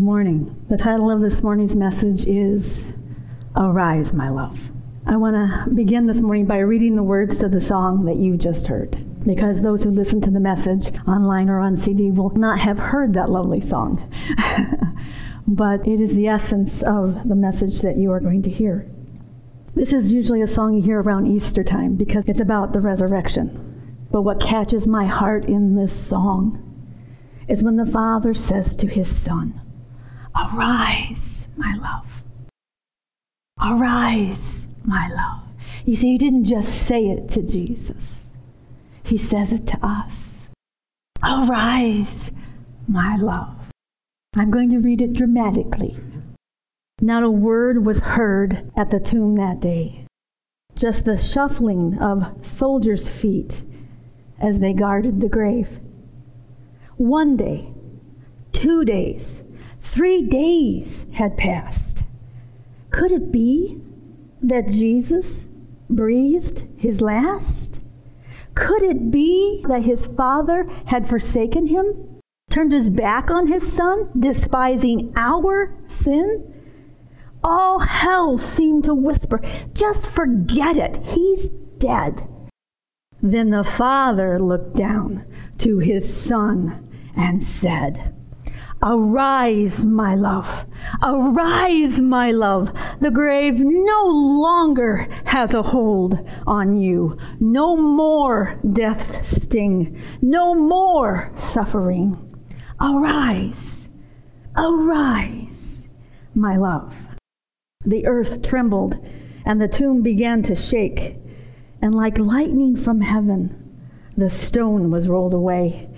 Good morning. The title of this morning's message is Arise, My Love. I want to begin this morning by reading the words to the song that you just heard. Because those who listen to the message online or on CD will not have heard that lovely song. but it is the essence of the message that you are going to hear. This is usually a song you hear around Easter time because it's about the resurrection. But what catches my heart in this song is when the Father says to his Son, Arise, my love. Arise, my love. You see, he didn't just say it to Jesus, he says it to us. Arise, my love. I'm going to read it dramatically. Not a word was heard at the tomb that day, just the shuffling of soldiers' feet as they guarded the grave. One day, two days, three days had passed. Could it be that Jesus breathed his last? Could it be that his father had forsaken him, turned his back on his son, despising our sin? All hell seemed to whisper, just forget it, he's dead. Then the father looked down to his son and said, Arise, my love. Arise, my love. The grave no longer has a hold on you. No more death's sting. No more suffering. Arise. Arise, my love. The earth trembled and the tomb began to shake. And like lightning from heaven, the stone was rolled away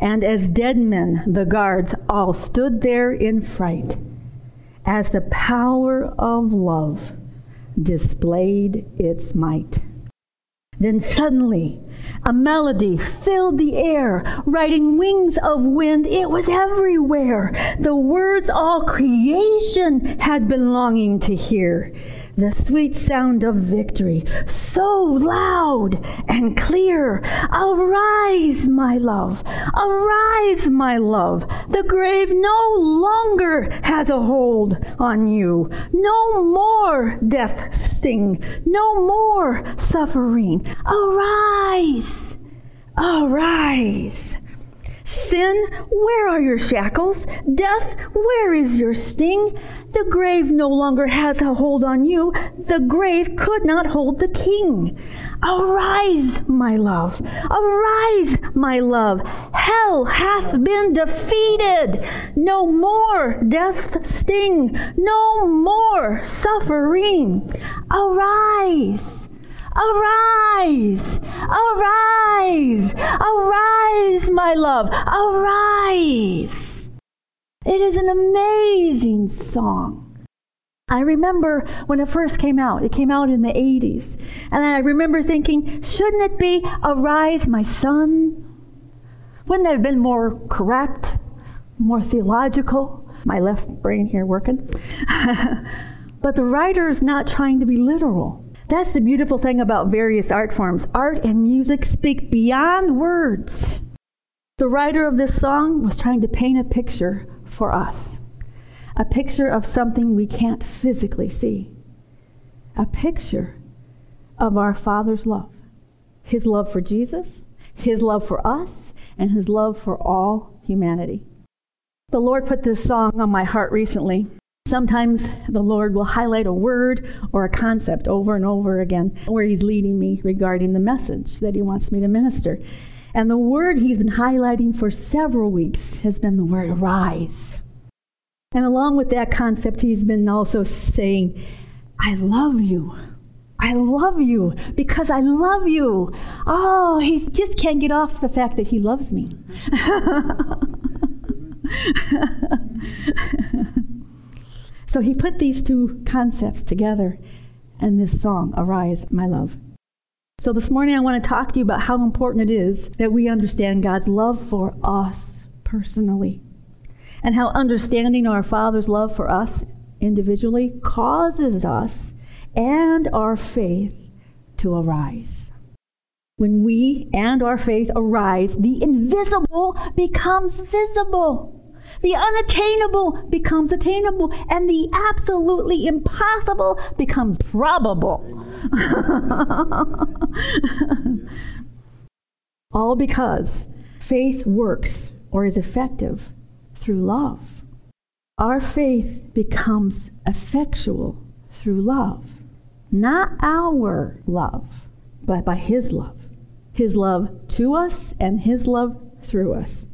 and as dead men, the guards all stood there in fright, as the power of love displayed its might. Then suddenly, a melody filled the air, riding wings of wind. It was everywhere. The words all creation had been longing to hear the sweet sound of victory, so loud and clear. Arise, my love, arise, my love. The grave no longer has a hold on you. No more death sting, no more suffering. Arise, arise. Sin, where are your shackles? Death, where is your sting? The grave no longer has a hold on you. The grave could not hold the king. Arise, my love. Arise, my love. Hell hath been defeated. No more death's sting. No more suffering. Arise. Arise! Arise! Arise, my love! Arise! It is an amazing song. I remember when it first came out, it came out in the 80s. And I remember thinking, shouldn't it be Arise, my son? Wouldn't that have been more correct, more theological? My left brain here working. but the writer is not trying to be literal. That's the beautiful thing about various art forms. Art and music speak beyond words. The writer of this song was trying to paint a picture for us a picture of something we can't physically see, a picture of our Father's love. His love for Jesus, His love for us, and His love for all humanity. The Lord put this song on my heart recently Sometimes the Lord will highlight a word or a concept over and over again where He's leading me regarding the message that He wants me to minister. And the word He's been highlighting for several weeks has been the word arise. And along with that concept, He's been also saying, I love you. I love you because I love you. Oh, he just can't get off the fact that he loves me. So he put these two concepts together in this song, Arise, My Love. So this morning I want to talk to you about how important it is that we understand God's love for us personally and how understanding our Father's love for us individually causes us and our faith to arise. When we and our faith arise, the invisible becomes visible. The unattainable becomes attainable, and the absolutely impossible becomes probable. All because faith works or is effective through love. Our faith becomes effectual through love. Not our love, but by His love. His love to us and His love through us.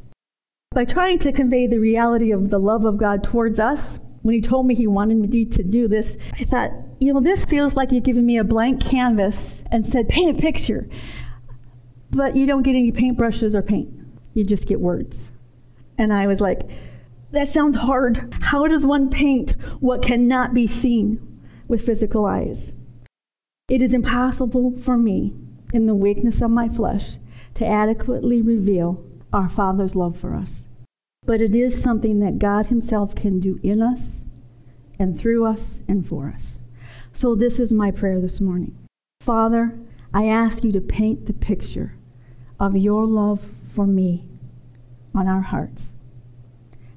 By trying to convey the reality of the love of God towards us, when He told me He wanted me to do this, I thought, you know, this feels like you're giving me a blank canvas and said, paint a picture. But you don't get any paintbrushes or paint, you just get words. And I was like, that sounds hard. How does one paint what cannot be seen with physical eyes? It is impossible for me, in the weakness of my flesh, to adequately reveal our Father's love for us. But it is something that God Himself can do in us and through us and for us. So, this is my prayer this morning. Father, I ask you to paint the picture of your love for me on our hearts.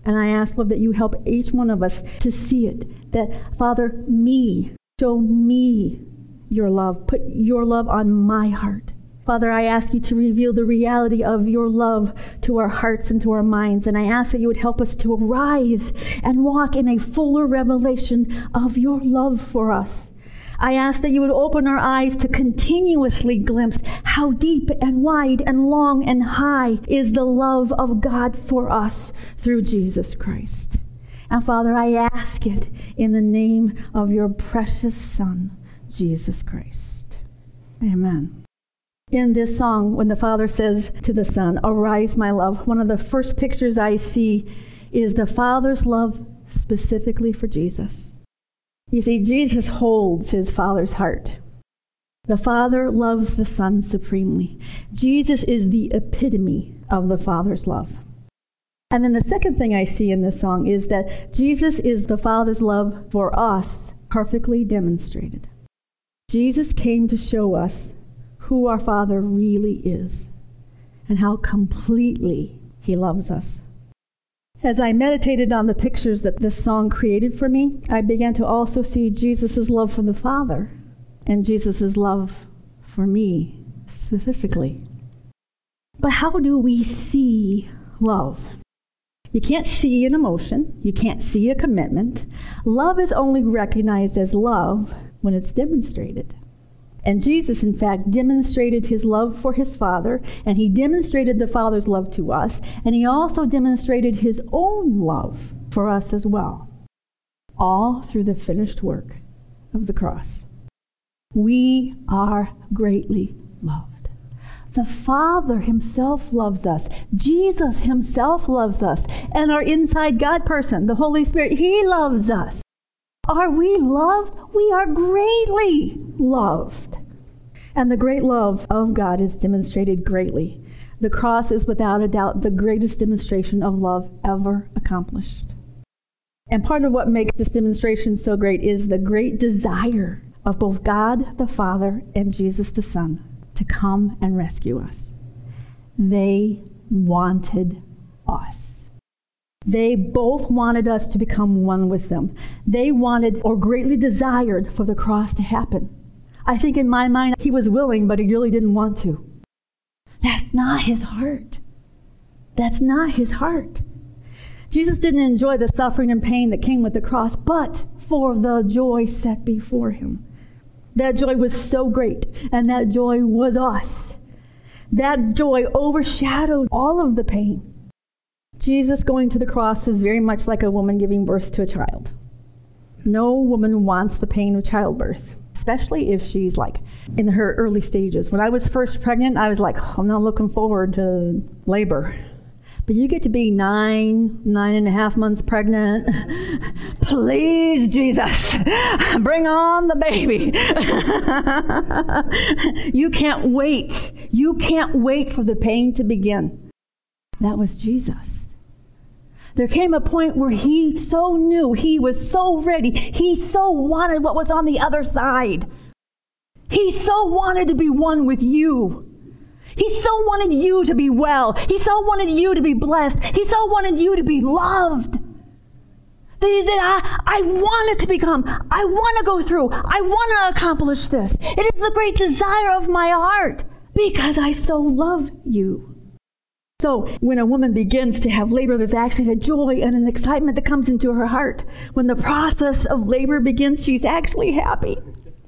And I ask, Lord, that you help each one of us to see it. That, Father, me, show me your love. Put your love on my heart. Father, I ask you to reveal the reality of your love to our hearts and to our minds. And I ask that you would help us to arise and walk in a fuller revelation of your love for us. I ask that you would open our eyes to continuously glimpse how deep and wide and long and high is the love of God for us through Jesus Christ. And Father, I ask it in the name of your precious Son, Jesus Christ. Amen. In this song, when the Father says to the Son, Arise, my love, one of the first pictures I see is the Father's love specifically for Jesus. You see, Jesus holds his Father's heart. The Father loves the Son supremely. Jesus is the epitome of the Father's love. And then the second thing I see in this song is that Jesus is the Father's love for us perfectly demonstrated. Jesus came to show us who our Father really is and how completely He loves us. As I meditated on the pictures that this song created for me, I began to also see Jesus' love for the Father and Jesus' love for me specifically. But how do we see love? You can't see an emotion, you can't see a commitment. Love is only recognized as love when it's demonstrated. And Jesus, in fact, demonstrated his love for his Father, and he demonstrated the Father's love to us, and he also demonstrated his own love for us as well, all through the finished work of the cross. We are greatly loved. The Father Himself loves us. Jesus Himself loves us. And our inside God person, the Holy Spirit, He loves us. Are we loved? We are greatly loved. And the great love of God is demonstrated greatly. The cross is without a doubt the greatest demonstration of love ever accomplished. And part of what makes this demonstration so great is the great desire of both God the Father and Jesus the Son to come and rescue us. They wanted us. They both wanted us to become one with them. They wanted or greatly desired for the cross to happen. I think in my mind, he was willing, but he really didn't want to. That's not his heart. That's not his heart. Jesus didn't enjoy the suffering and pain that came with the cross, but for the joy set before him. That joy was so great, and that joy was us. That joy overshadowed all of the pain. Jesus going to the cross is very much like a woman giving birth to a child. No woman wants the pain of childbirth especially if she's like in her early stages. When I was first pregnant, I was like, oh, I'm not looking forward to labor. But you get to be nine, nine and a half months pregnant. Please, Jesus, bring on the baby. you can't wait. You can't wait for the pain to begin. That was Jesus. There came a point where he so knew, he was so ready, he so wanted what was on the other side. He so wanted to be one with you. He so wanted you to be well. He so wanted you to be blessed. He so wanted you to be loved. That he said, I, I want it to become, I want to go through, I want to accomplish this. It is the great desire of my heart because I so love you. So, when a woman begins to have labor, there's actually a joy and an excitement that comes into her heart. When the process of labor begins, she's actually happy.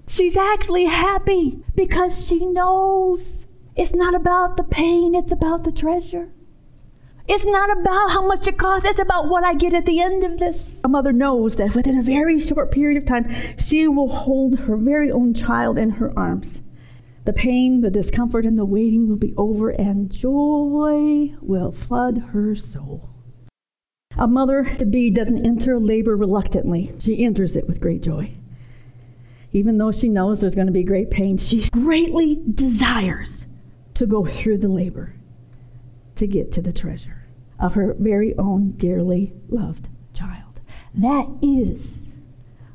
She's actually happy because she knows it's not about the pain, it's about the treasure. It's not about how much it costs, it's about what I get at the end of this. A mother knows that within a very short period of time, she will hold her very own child in her arms. The pain, the discomfort, and the waiting will be over, and joy will flood her soul. A mother to be doesn't enter labor reluctantly, she enters it with great joy. Even though she knows there's going to be great pain, she greatly desires to go through the labor to get to the treasure of her very own dearly loved child. That is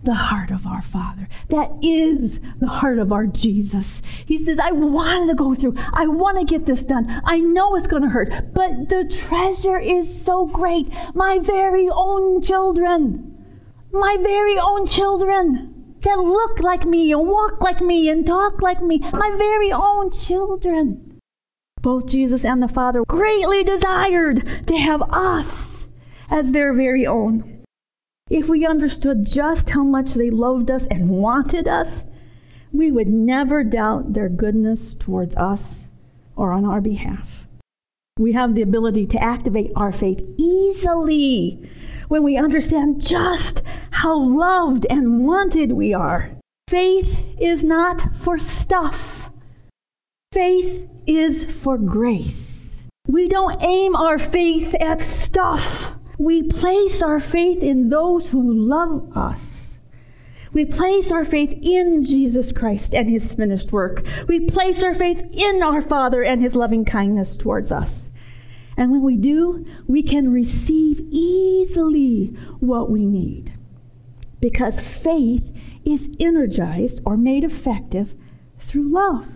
the heart of our Father. That is the heart of our Jesus. He says, I want to go through. I want to get this done. I know it's going to hurt, but the treasure is so great. My very own children, my very own children that look like me and walk like me and talk like me, my very own children. Both Jesus and the Father greatly desired to have us as their very own. If we understood just how much they loved us and wanted us, we would never doubt their goodness towards us or on our behalf. We have the ability to activate our faith easily when we understand just how loved and wanted we are. Faith is not for stuff, faith is for grace. We don't aim our faith at stuff. We place our faith in those who love us. We place our faith in Jesus Christ and his finished work. We place our faith in our Father and his loving kindness towards us. And when we do, we can receive easily what we need. Because faith is energized or made effective through love.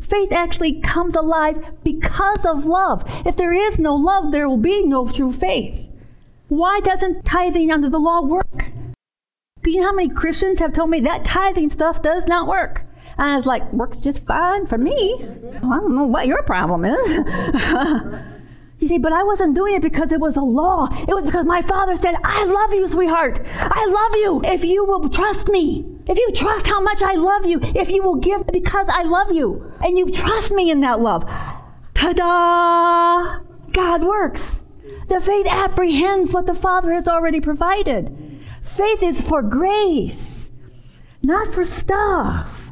Faith actually comes alive because of love. If there is no love, there will be no true faith. Why doesn't tithing under the law work? Do you know how many Christians have told me that tithing stuff does not work? And I was like, works just fine for me. Well, I don't know what your problem is. you see, but I wasn't doing it because it was a law. It was because my father said, I love you, sweetheart. I love you if you will trust me. If you trust how much I love you, if you will give because I love you, and you trust me in that love. Ta da! God works. The faith apprehends what the Father has already provided. Faith is for grace, not for stuff.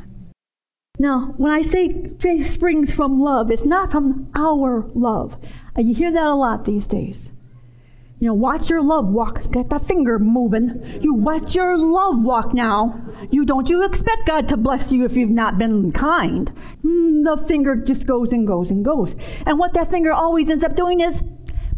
Now, when I say faith springs from love, it's not from our love. Uh, you hear that a lot these days. You know, watch your love walk. Get that finger moving. You watch your love walk now. You don't you expect God to bless you if you've not been kind. Mm, the finger just goes and goes and goes. And what that finger always ends up doing is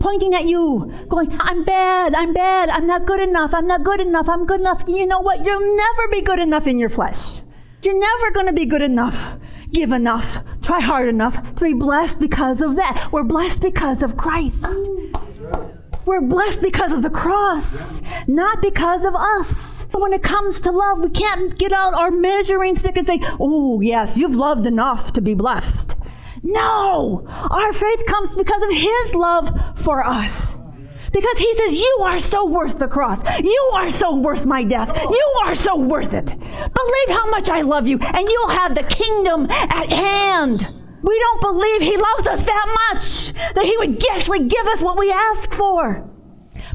pointing at you, going, I'm bad, I'm bad, I'm not good enough, I'm not good enough, I'm good enough. You know what? You'll never be good enough in your flesh. You're never going to be good enough, give enough, try hard enough to be blessed because of that. We're blessed because of Christ. We're blessed because of the cross, not because of us. But when it comes to love, we can't get out our measuring stick and say, oh, yes, you've loved enough to be blessed. No! Our faith comes because of His love for us. Because He says, You are so worth the cross. You are so worth my death. You are so worth it. Believe how much I love you, and you'll have the kingdom at hand. We don't believe He loves us that much that He would actually give us what we ask for.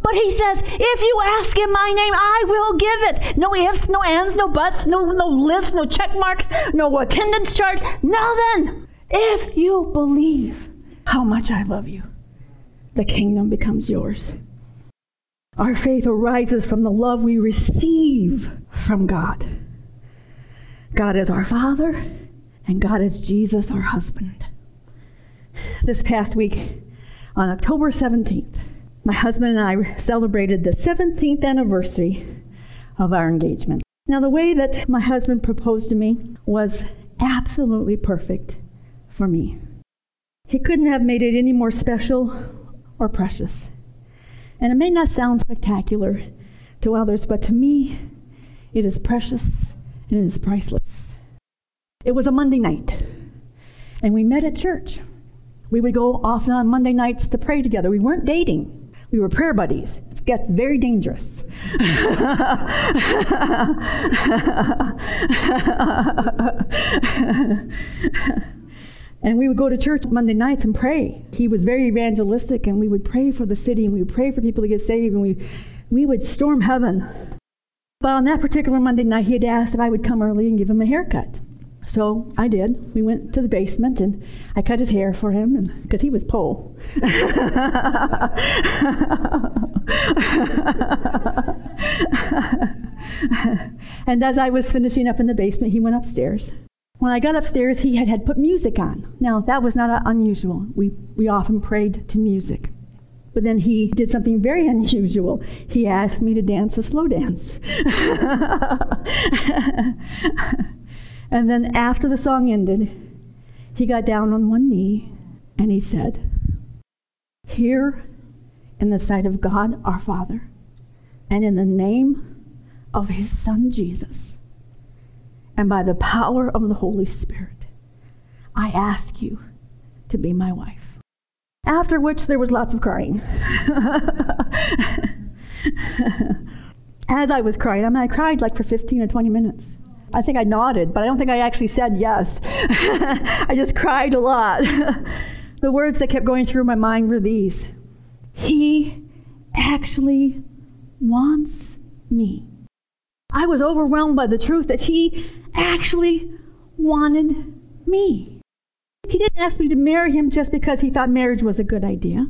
But he says, if you ask in my name, I will give it. No ifs, no ands, no buts, no, no lists, no check marks, no attendance chart, nothing. If you believe how much I love you, the kingdom becomes yours. Our faith arises from the love we receive from God. God is our Father, and God is Jesus, our husband. This past week, on October 17th, my husband and I celebrated the 17th anniversary of our engagement. Now, the way that my husband proposed to me was absolutely perfect for me. He couldn't have made it any more special or precious. And it may not sound spectacular to others, but to me, it is precious and it is priceless. It was a Monday night, and we met at church. We would go often on Monday nights to pray together. We weren't dating, we were prayer buddies. It gets very dangerous. and we would go to church Monday nights and pray. He was very evangelistic, and we would pray for the city, and we would pray for people to get saved, and we, we would storm heaven. But on that particular Monday night, he had asked if I would come early and give him a haircut. So I did. We went to the basement and I cut his hair for him because he was Pole. and as I was finishing up in the basement, he went upstairs. When I got upstairs, he had, had put music on. Now, that was not uh, unusual. We, we often prayed to music. But then he did something very unusual. He asked me to dance a slow dance. and then after the song ended, he got down on one knee and he said, Here in the sight of God our Father, and in the name of his Son Jesus, and by the power of the Holy Spirit, I ask you to be my wife. After which there was lots of crying. As I was crying, I mean, I cried like for 15 or 20 minutes. I think I nodded, but I don't think I actually said yes. I just cried a lot. the words that kept going through my mind were these He actually wants me. I was overwhelmed by the truth that He actually wanted me. He didn't ask me to marry him just because he thought marriage was a good idea.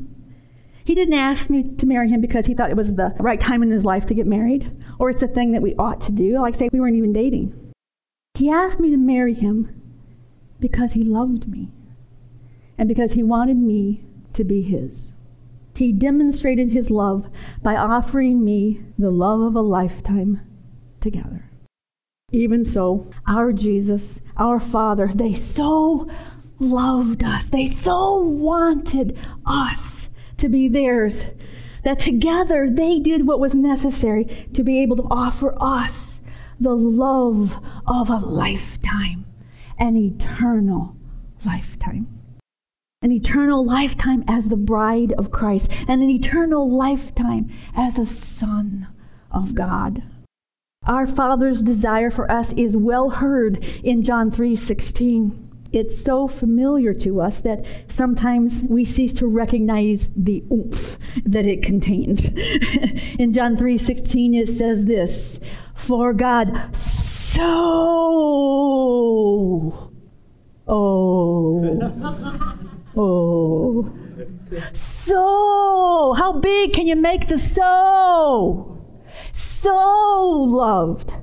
He didn't ask me to marry him because he thought it was the right time in his life to get married, or it's a thing that we ought to do. Like, say, we weren't even dating. He asked me to marry him because he loved me and because he wanted me to be his. He demonstrated his love by offering me the love of a lifetime together. Even so, our Jesus, our Father, they so loved us. They so wanted us to be theirs that together they did what was necessary to be able to offer us the love of a lifetime, an eternal lifetime. An eternal lifetime as the bride of Christ, and an eternal lifetime as a son of God. Our Father's desire for us is well heard in John 3 16 it's so familiar to us that sometimes we cease to recognize the oomph that it contains. In John 3:16 it says this, "For God so oh oh so how big can you make the so so loved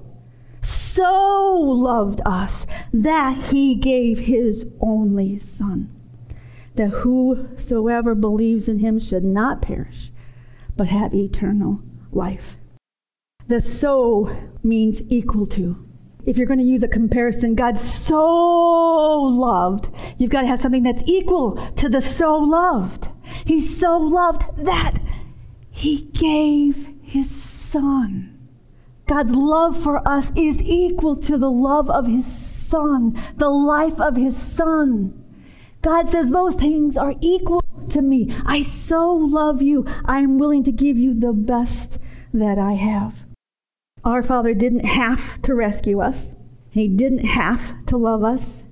so loved us that he gave his only Son, that whosoever believes in him should not perish, but have eternal life. The so means equal to. If you're going to use a comparison, God so loved, you've got to have something that's equal to the so loved. He so loved that he gave his son. God's love for us is equal to the love of his son, the life of his son. God says those things are equal to me. I so love you. I am willing to give you the best that I have. Our Father didn't have to rescue us. He didn't have to love us.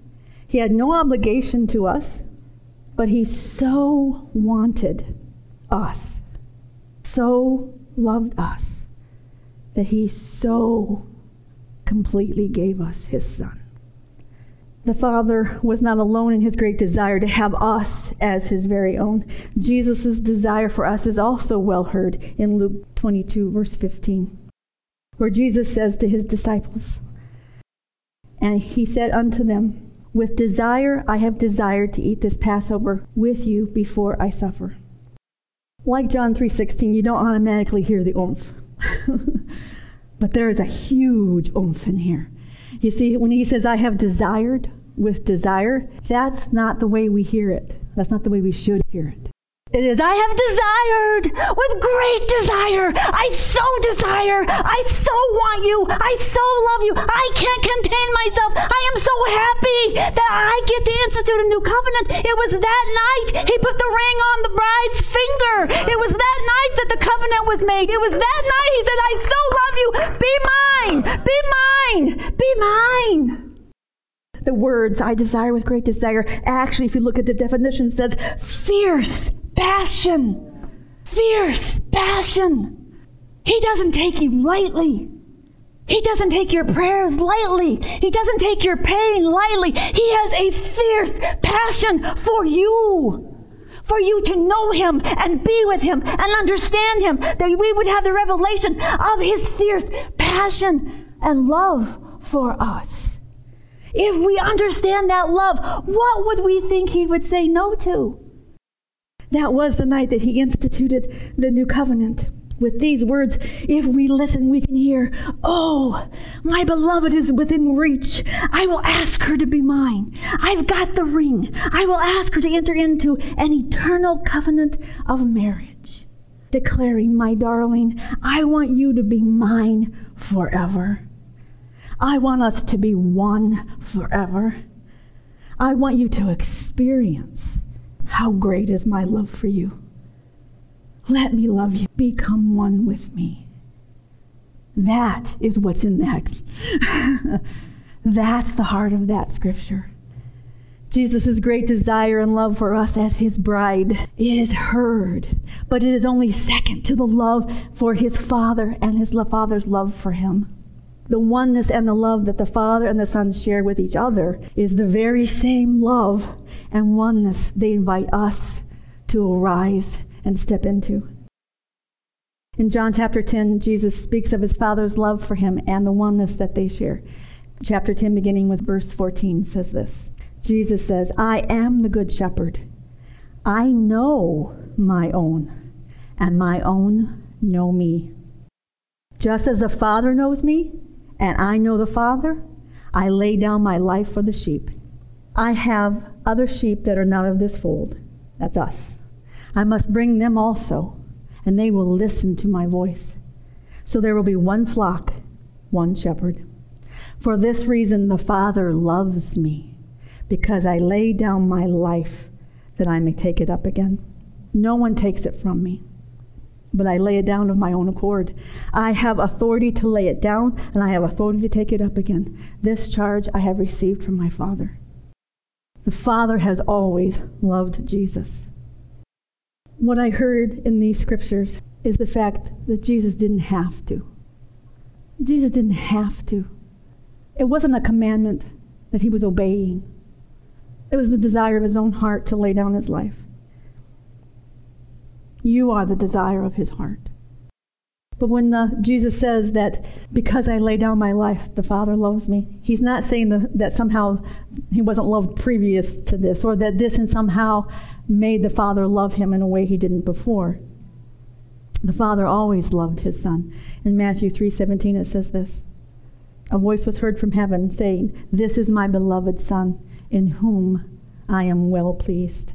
He had no obligation to us, but he so wanted us, so loved us that he so completely gave us his son. The Father was not alone in his great desire to have us as his very own. Jesus' desire for us is also well heard in Luke 22, verse 15, where Jesus says to his disciples, And he said unto them, With desire I have desired to eat this Passover with you before I suffer. Like John 3:16, you don't automatically hear the oomph. but there is a huge oomph in here. You see, when he says, I have desired with desire, that's not the way we hear it. That's not the way we should hear it. It is, I have desired with great desire. I so desire. I so want you. I so love you. I can't contain myself. I am so happy that I get to institute a new covenant. It was that night he put the ring on the bride's finger. It was that night that the covenant was made. It was that night he said, I so love you. Be mine. Be mine. Be mine. The words I desire with great desire actually, if you look at the definition, says fierce passion, fierce passion. He doesn't take you lightly. He doesn't take your prayers lightly. He doesn't take your pain lightly. He has a fierce passion for you. For you to know him and be with him and understand him, that we would have the revelation of his fierce passion and love for us. If we understand that love, what would we think he would say no to? That was the night that he instituted the new covenant. With these words, if we listen, we can hear, Oh, my beloved is within reach. I will ask her to be mine. I've got the ring. I will ask her to enter into an eternal covenant of marriage, declaring, My darling, I want you to be mine forever. I want us to be one forever. I want you to experience how great is my love for you? Let me love you. Become one with me. That is what's in that. That's the heart of that scripture. Jesus' great desire and love for us as his bride is heard, but it is only second to the love for his Father and his Father's love for him. The oneness and the love that the Father and the Son share with each other is the very same love and oneness they invite us to arise and step into. In John chapter 10, Jesus speaks of his Father's love for him and the oneness that they share. Chapter 10, beginning with verse 14, says this Jesus says, I am the good shepherd. I know my own, and my own know me. Just as the Father knows me, and I know the Father, I lay down my life for the sheep. I have other sheep that are not of this fold. That's us. I must bring them also, and they will listen to my voice. So there will be one flock, one shepherd. For this reason, the Father loves me, because I lay down my life that I may take it up again. No one takes it from me, but I lay it down of my own accord. I have authority to lay it down, and I have authority to take it up again. This charge I have received from my Father. The Father has always loved Jesus. What I heard in these scriptures is the fact that Jesus didn't have to. Jesus didn't have to. It wasn't a commandment that he was obeying, it was the desire of his own heart to lay down his life. You are the desire of his heart. But when the, Jesus says that because I lay down my life, the Father loves me, he's not saying the, that somehow he wasn't loved previous to this or that this and somehow made the Father love him in a way he didn't before. The Father always loved his Son. In Matthew 3:17 it says this. A voice was heard from heaven saying, "This is my beloved Son, in whom I am well pleased."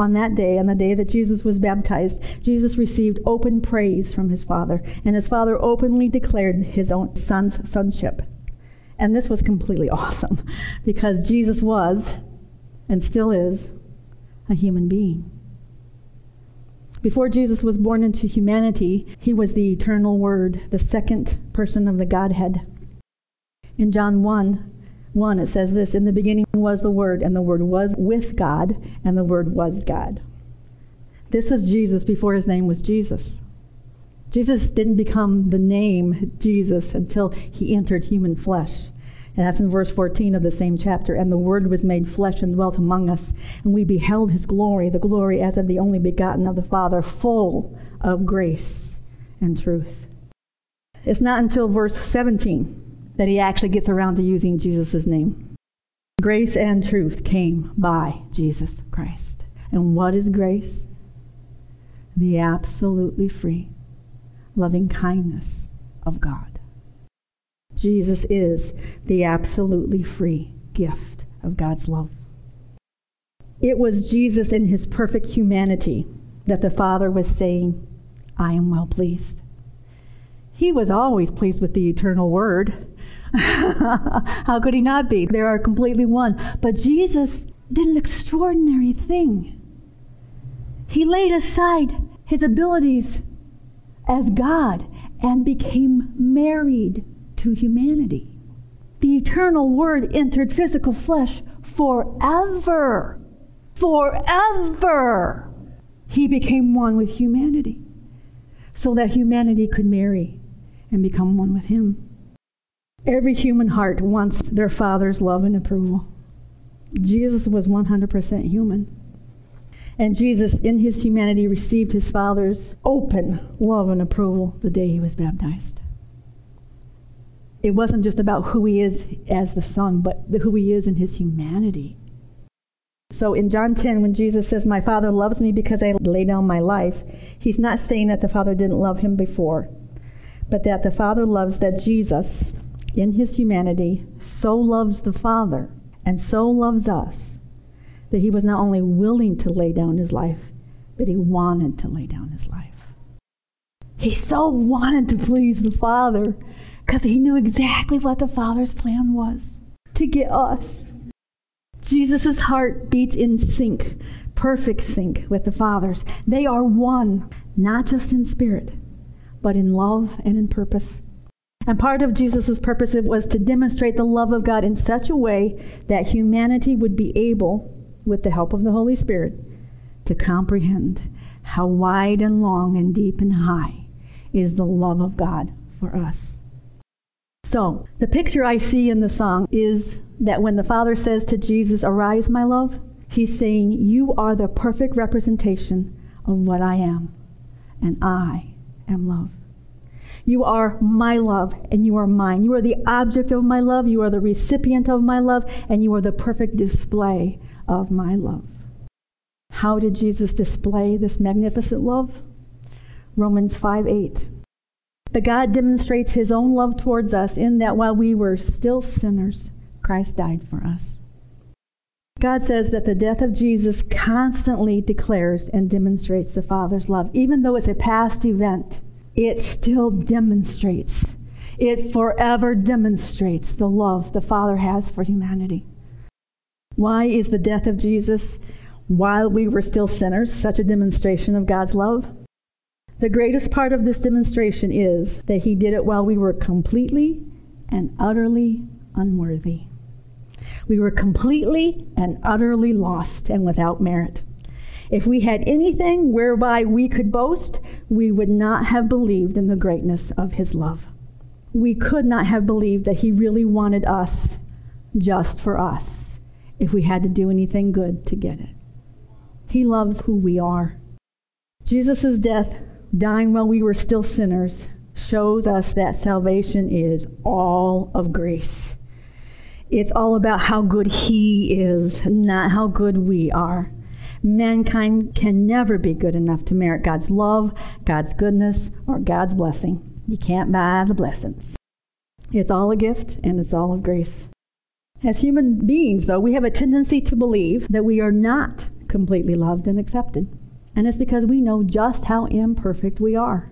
On that day, on the day that Jesus was baptized, Jesus received open praise from his Father, and his Father openly declared his own son's sonship. And this was completely awesome because Jesus was, and still is, a human being. Before Jesus was born into humanity, he was the eternal Word, the second person of the Godhead. In John 1, 1, it says this In the beginning was the Word, and the Word was with God, and the Word was God. This was Jesus before his name was Jesus. Jesus didn't become the name Jesus until he entered human flesh. And that's in verse 14 of the same chapter. And the Word was made flesh and dwelt among us, and we beheld his glory, the glory as of the only begotten of the Father, full of grace and truth. It's not until verse 17 that he actually gets around to using Jesus' name. Grace and truth came by Jesus Christ. And what is grace? The absolutely free loving kindness of God. Jesus is the absolutely free gift of God's love. It was Jesus in his perfect humanity that the Father was saying, I am well pleased. He was always pleased with the eternal Word. How could he not be? They are completely one. But Jesus did an extraordinary thing. He laid aside his abilities as God and became married to humanity. The eternal Word entered physical flesh forever. Forever. He became one with humanity so that humanity could marry and become one with Him. Every human heart wants their Father's love and approval. Jesus was 100% human. And Jesus, in his humanity, received his Father's open love and approval the day he was baptized. It wasn't just about who he is as the Son, but who he is in his humanity. So in John 10, when Jesus says, My Father loves me because I lay down my life, he's not saying that the Father didn't love him before, but that the Father loves that Jesus, in his humanity, so loves the Father and so loves us that he was not only willing to lay down his life, but he wanted to lay down his life. He so wanted to please the Father because he knew exactly what the Father's plan was to get us. Jesus' heart beats in sync, perfect sync with the Father's. They are one, not just in spirit, but in love and in purpose. And part of Jesus' purpose was to demonstrate the love of God in such a way that humanity would be able, with the help of the Holy Spirit, to comprehend how wide and long and deep and high is the love of God for us. So, the picture I see in the song is that when the Father says to Jesus, Arise, my love, he's saying, You are the perfect representation of what I am, and I am love. You are my love, and you are mine. You are the object of my love, you are the recipient of my love, and you are the perfect display of my love. How did Jesus display this magnificent love? Romans 5 8. But God demonstrates his own love towards us in that while we were still sinners, Christ died for us. God says that the death of Jesus constantly declares and demonstrates the Father's love. Even though it's a past event, it still demonstrates, it forever demonstrates the love the Father has for humanity. Why is the death of Jesus, while we were still sinners, such a demonstration of God's love? The greatest part of this demonstration is that he did it while we were completely and utterly unworthy. We were completely and utterly lost and without merit. If we had anything whereby we could boast, we would not have believed in the greatness of his love. We could not have believed that he really wanted us just for us if we had to do anything good to get it. He loves who we are. Jesus' death dying while we were still sinners, shows us that salvation is all of grace. It's all about how good He is, not how good we are. Mankind can never be good enough to merit God's love, God's goodness, or God's blessing. You can't buy the blessings. It's all a gift and it's all of grace. As human beings, though, we have a tendency to believe that we are not completely loved and accepted. And it's because we know just how imperfect we are.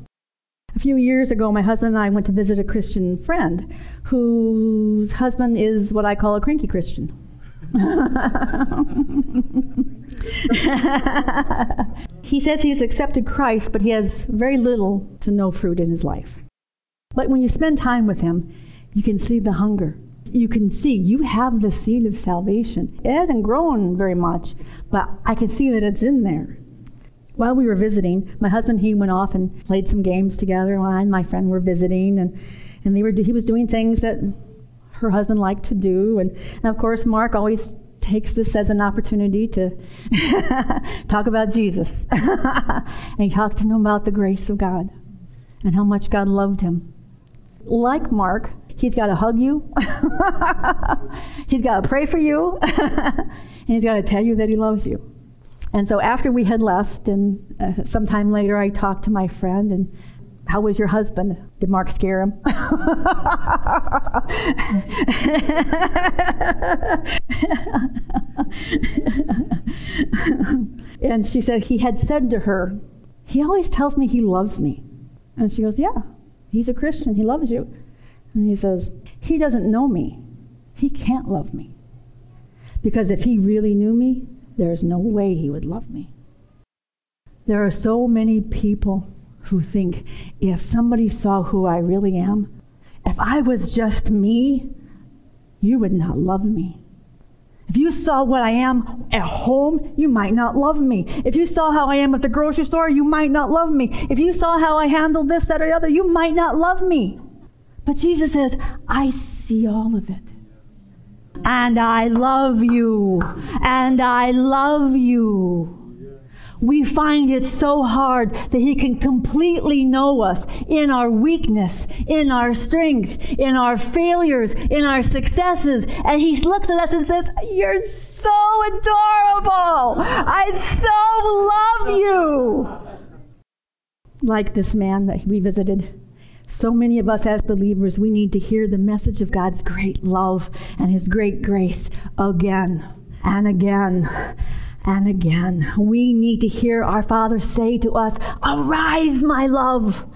A few years ago, my husband and I went to visit a Christian friend whose husband is what I call a cranky Christian. He says he's accepted Christ, but he has very little to no fruit in his life. But when you spend time with him, you can see the hunger. You can see you have the seed of salvation. It hasn't grown very much, but I can see that it's in there. While we were visiting, my husband he went off and played some games together. And I and my friend were visiting, and and they were he was doing things that her husband liked to do, and, and of course Mark always takes this as an opportunity to talk about Jesus. and he talked to him about the grace of God and how much God loved him. Like Mark, he's got to hug you, he's got to pray for you, and he's got to tell you that he loves you. And so after we had left, and uh, sometime later, I talked to my friend, and How was your husband? Did Mark scare him? and she said, He had said to her, He always tells me he loves me. And she goes, Yeah, he's a Christian. He loves you. And he says, He doesn't know me. He can't love me. Because if he really knew me, there's no way he would love me. There are so many people who think if somebody saw who I really am, if I was just me, you would not love me. If you saw what I am at home, you might not love me. If you saw how I am at the grocery store, you might not love me. If you saw how I handle this, that, or the other, you might not love me. But Jesus says, I see all of it. And I love you. And I love you we find it so hard that He can completely know us in our weakness, in our strength, in our failures, in our successes. And He looks at us and says, You're so adorable. I so love you. Like this man that we visited. So many of us as believers, we need to hear the message of God's great love and His great grace again and again and again. We need to hear our Father say to us, Arise, my love.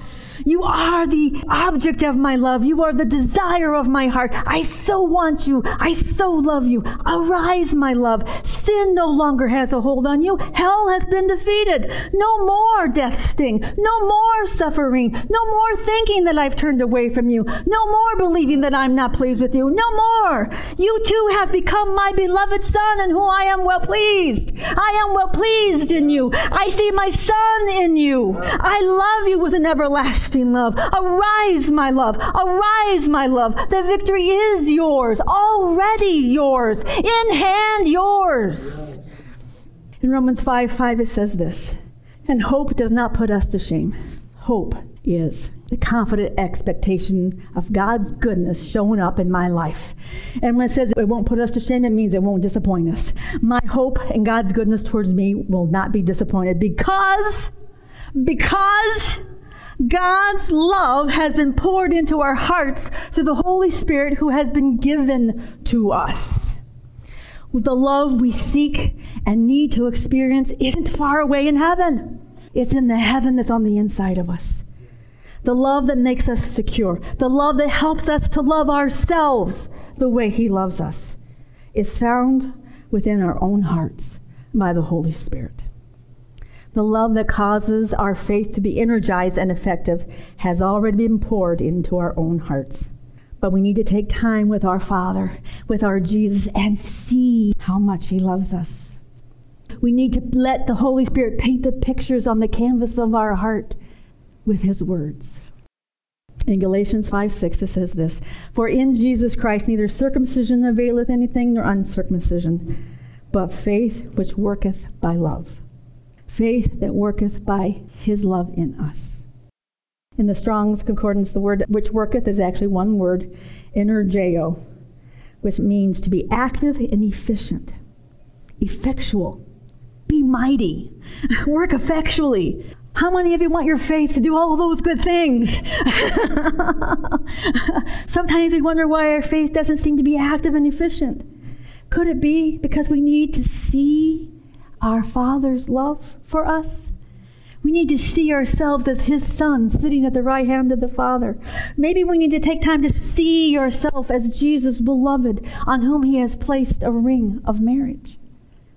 You are the object of my love. You are the desire of my heart. I so want you. I so love you. Arise, my love. Sin no longer has a hold on you. Hell has been defeated. No more death sting. No more suffering. No more thinking that I've turned away from you. No more believing that I'm not pleased with you. No more. You too have become my beloved Son in whom I am well pleased. I am well pleased in you. I see my Son in you. I love you with an everlasting everlasting love. Arise, my love. Arise, my love. The victory is yours, already yours, in hand yours. In Romans 5 5, it says this And hope does not put us to shame. Hope is the confident expectation of God's goodness showing up in my life. And when it says it won't put us to shame, it means it won't disappoint us. My hope and God's goodness towards me will not be disappointed because, because God's love has been poured into our hearts through the Holy Spirit who has been given to us. The love we seek and need to experience isn't far away in heaven. It's in the heaven that's on the inside of us. The love that makes us secure, the love that helps us to love ourselves the way He loves us, is found within our own hearts by the Holy Spirit. The love that causes our faith to be energized and effective has already been poured into our own hearts. But we need to take time with our Father, with our Jesus, and see how much He loves us. We need to let the Holy Spirit paint the pictures on the canvas of our heart with His words. In Galatians 5 6, it says this For in Jesus Christ neither circumcision availeth anything nor uncircumcision, but faith which worketh by love faith that worketh by his love in us. In the Strong's Concordance, the word which worketh is actually one word, energeo, which means to be active and efficient, effectual, be mighty, work effectually. How many of you want your faith to do all those good things? Sometimes we wonder why our faith doesn't seem to be active and efficient. Could it be because we need to see our Father's love for us. We need to see ourselves as His sons sitting at the right hand of the Father. Maybe we need to take time to see yourself as Jesus' beloved, on whom He has placed a ring of marriage.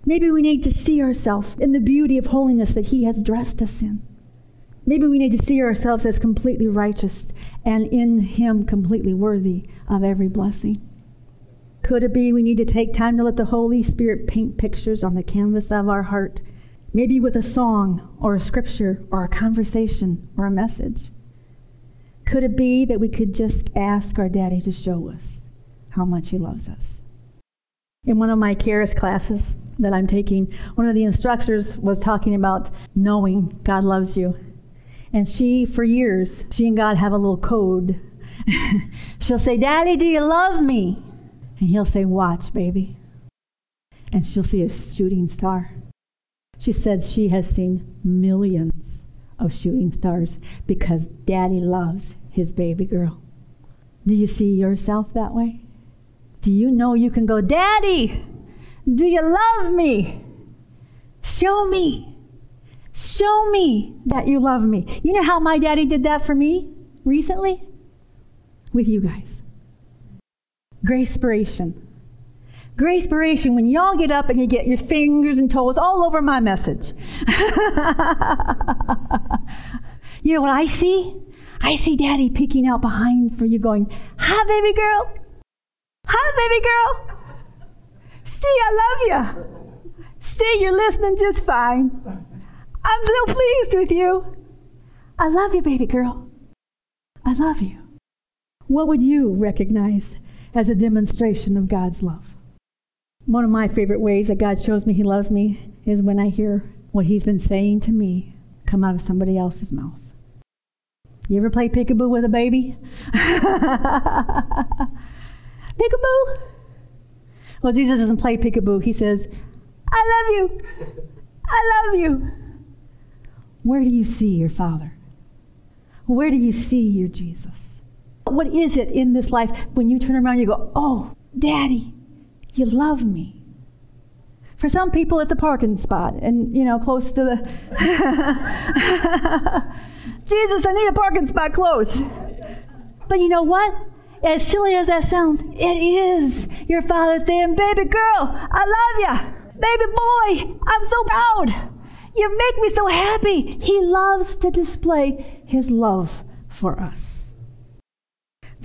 Maybe we need to see ourselves in the beauty of holiness that He has dressed us in. Maybe we need to see ourselves as completely righteous and in Him completely worthy of every blessing. Could it be we need to take time to let the Holy Spirit paint pictures on the canvas of our heart, maybe with a song or a scripture or a conversation or a message? Could it be that we could just ask our daddy to show us how much he loves us? In one of my Charis classes that I'm taking, one of the instructors was talking about knowing God loves you. And she, for years, she and God have a little code. She'll say, Daddy, do you love me? And he'll say, Watch, baby. And she'll see a shooting star. She says she has seen millions of shooting stars because daddy loves his baby girl. Do you see yourself that way? Do you know you can go, Daddy, do you love me? Show me. Show me that you love me. You know how my daddy did that for me recently? With you guys. Gracepiration. Gracepiration, when y'all get up and you get your fingers and toes all over my message. you know what I see? I see daddy peeking out behind for you going, Hi, baby girl. Hi, baby girl. See, I love you. See, you're listening just fine. I'm so pleased with you. I love you, baby girl. I love you. What would you recognize as a demonstration of God's love? One of my favorite ways that God shows me He loves me is when I hear what He's been saying to me come out of somebody else's mouth. You ever play peekaboo with a baby? peekaboo? Well, Jesus doesn't play peekaboo. He says, I love you. I love you. Where do you see your Father? Where do you see your Jesus? What is it in this life when you turn around you go, Oh, Daddy, you love me? For some people, it's a parking spot and, you know, close to the. Jesus, I need a parking spot close. But you know what? As silly as that sounds, it is your father saying, Baby girl, I love you. Baby boy, I'm so proud. You make me so happy. He loves to display his love for us.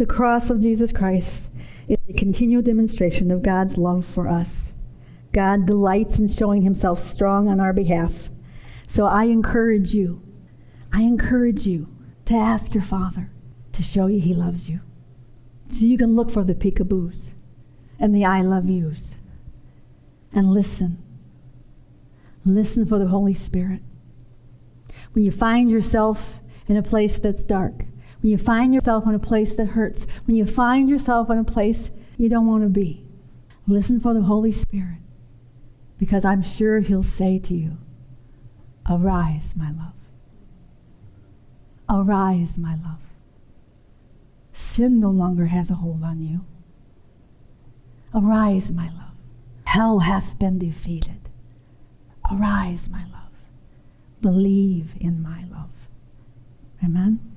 The cross of Jesus Christ is a continual demonstration of God's love for us. God delights in showing himself strong on our behalf. So I encourage you, I encourage you to ask your Father to show you he loves you. So you can look for the peekaboos and the I love yous and listen. Listen for the Holy Spirit. When you find yourself in a place that's dark, when you find yourself in a place that hurts, when you find yourself in a place you don't want to be, listen for the Holy Spirit because I'm sure He'll say to you, Arise, my love. Arise, my love. Sin no longer has a hold on you. Arise, my love. Hell hath been defeated. Arise, my love. Believe in my love. Amen.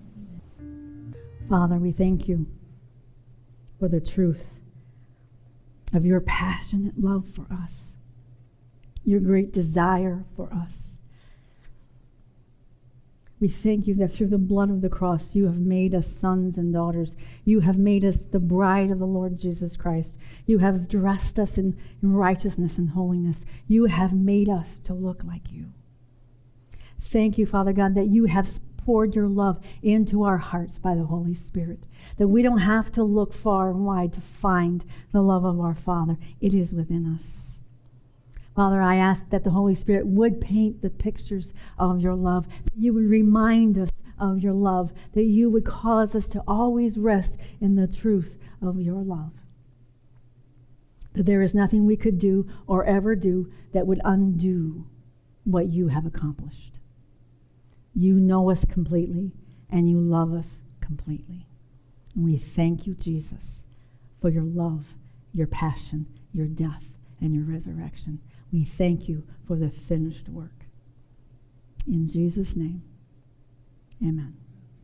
Father, we thank you for the truth of your passionate love for us, your great desire for us. We thank you that through the blood of the cross, you have made us sons and daughters. You have made us the bride of the Lord Jesus Christ. You have dressed us in, in righteousness and holiness. You have made us to look like you. Thank you, Father God, that you have poured your love into our hearts by the Holy Spirit. That we don't have to look far and wide to find the love of our Father, it is within us. Father, I ask that the Holy Spirit would paint the pictures of your love, that you would remind us of your love, that you would cause us to always rest in the truth of your love. That there is nothing we could do or ever do that would undo what you have accomplished. You know us completely and you love us completely. And we thank you, Jesus, for your love, your passion, your death, and your resurrection. We thank you for the finished work. In Jesus' name, amen.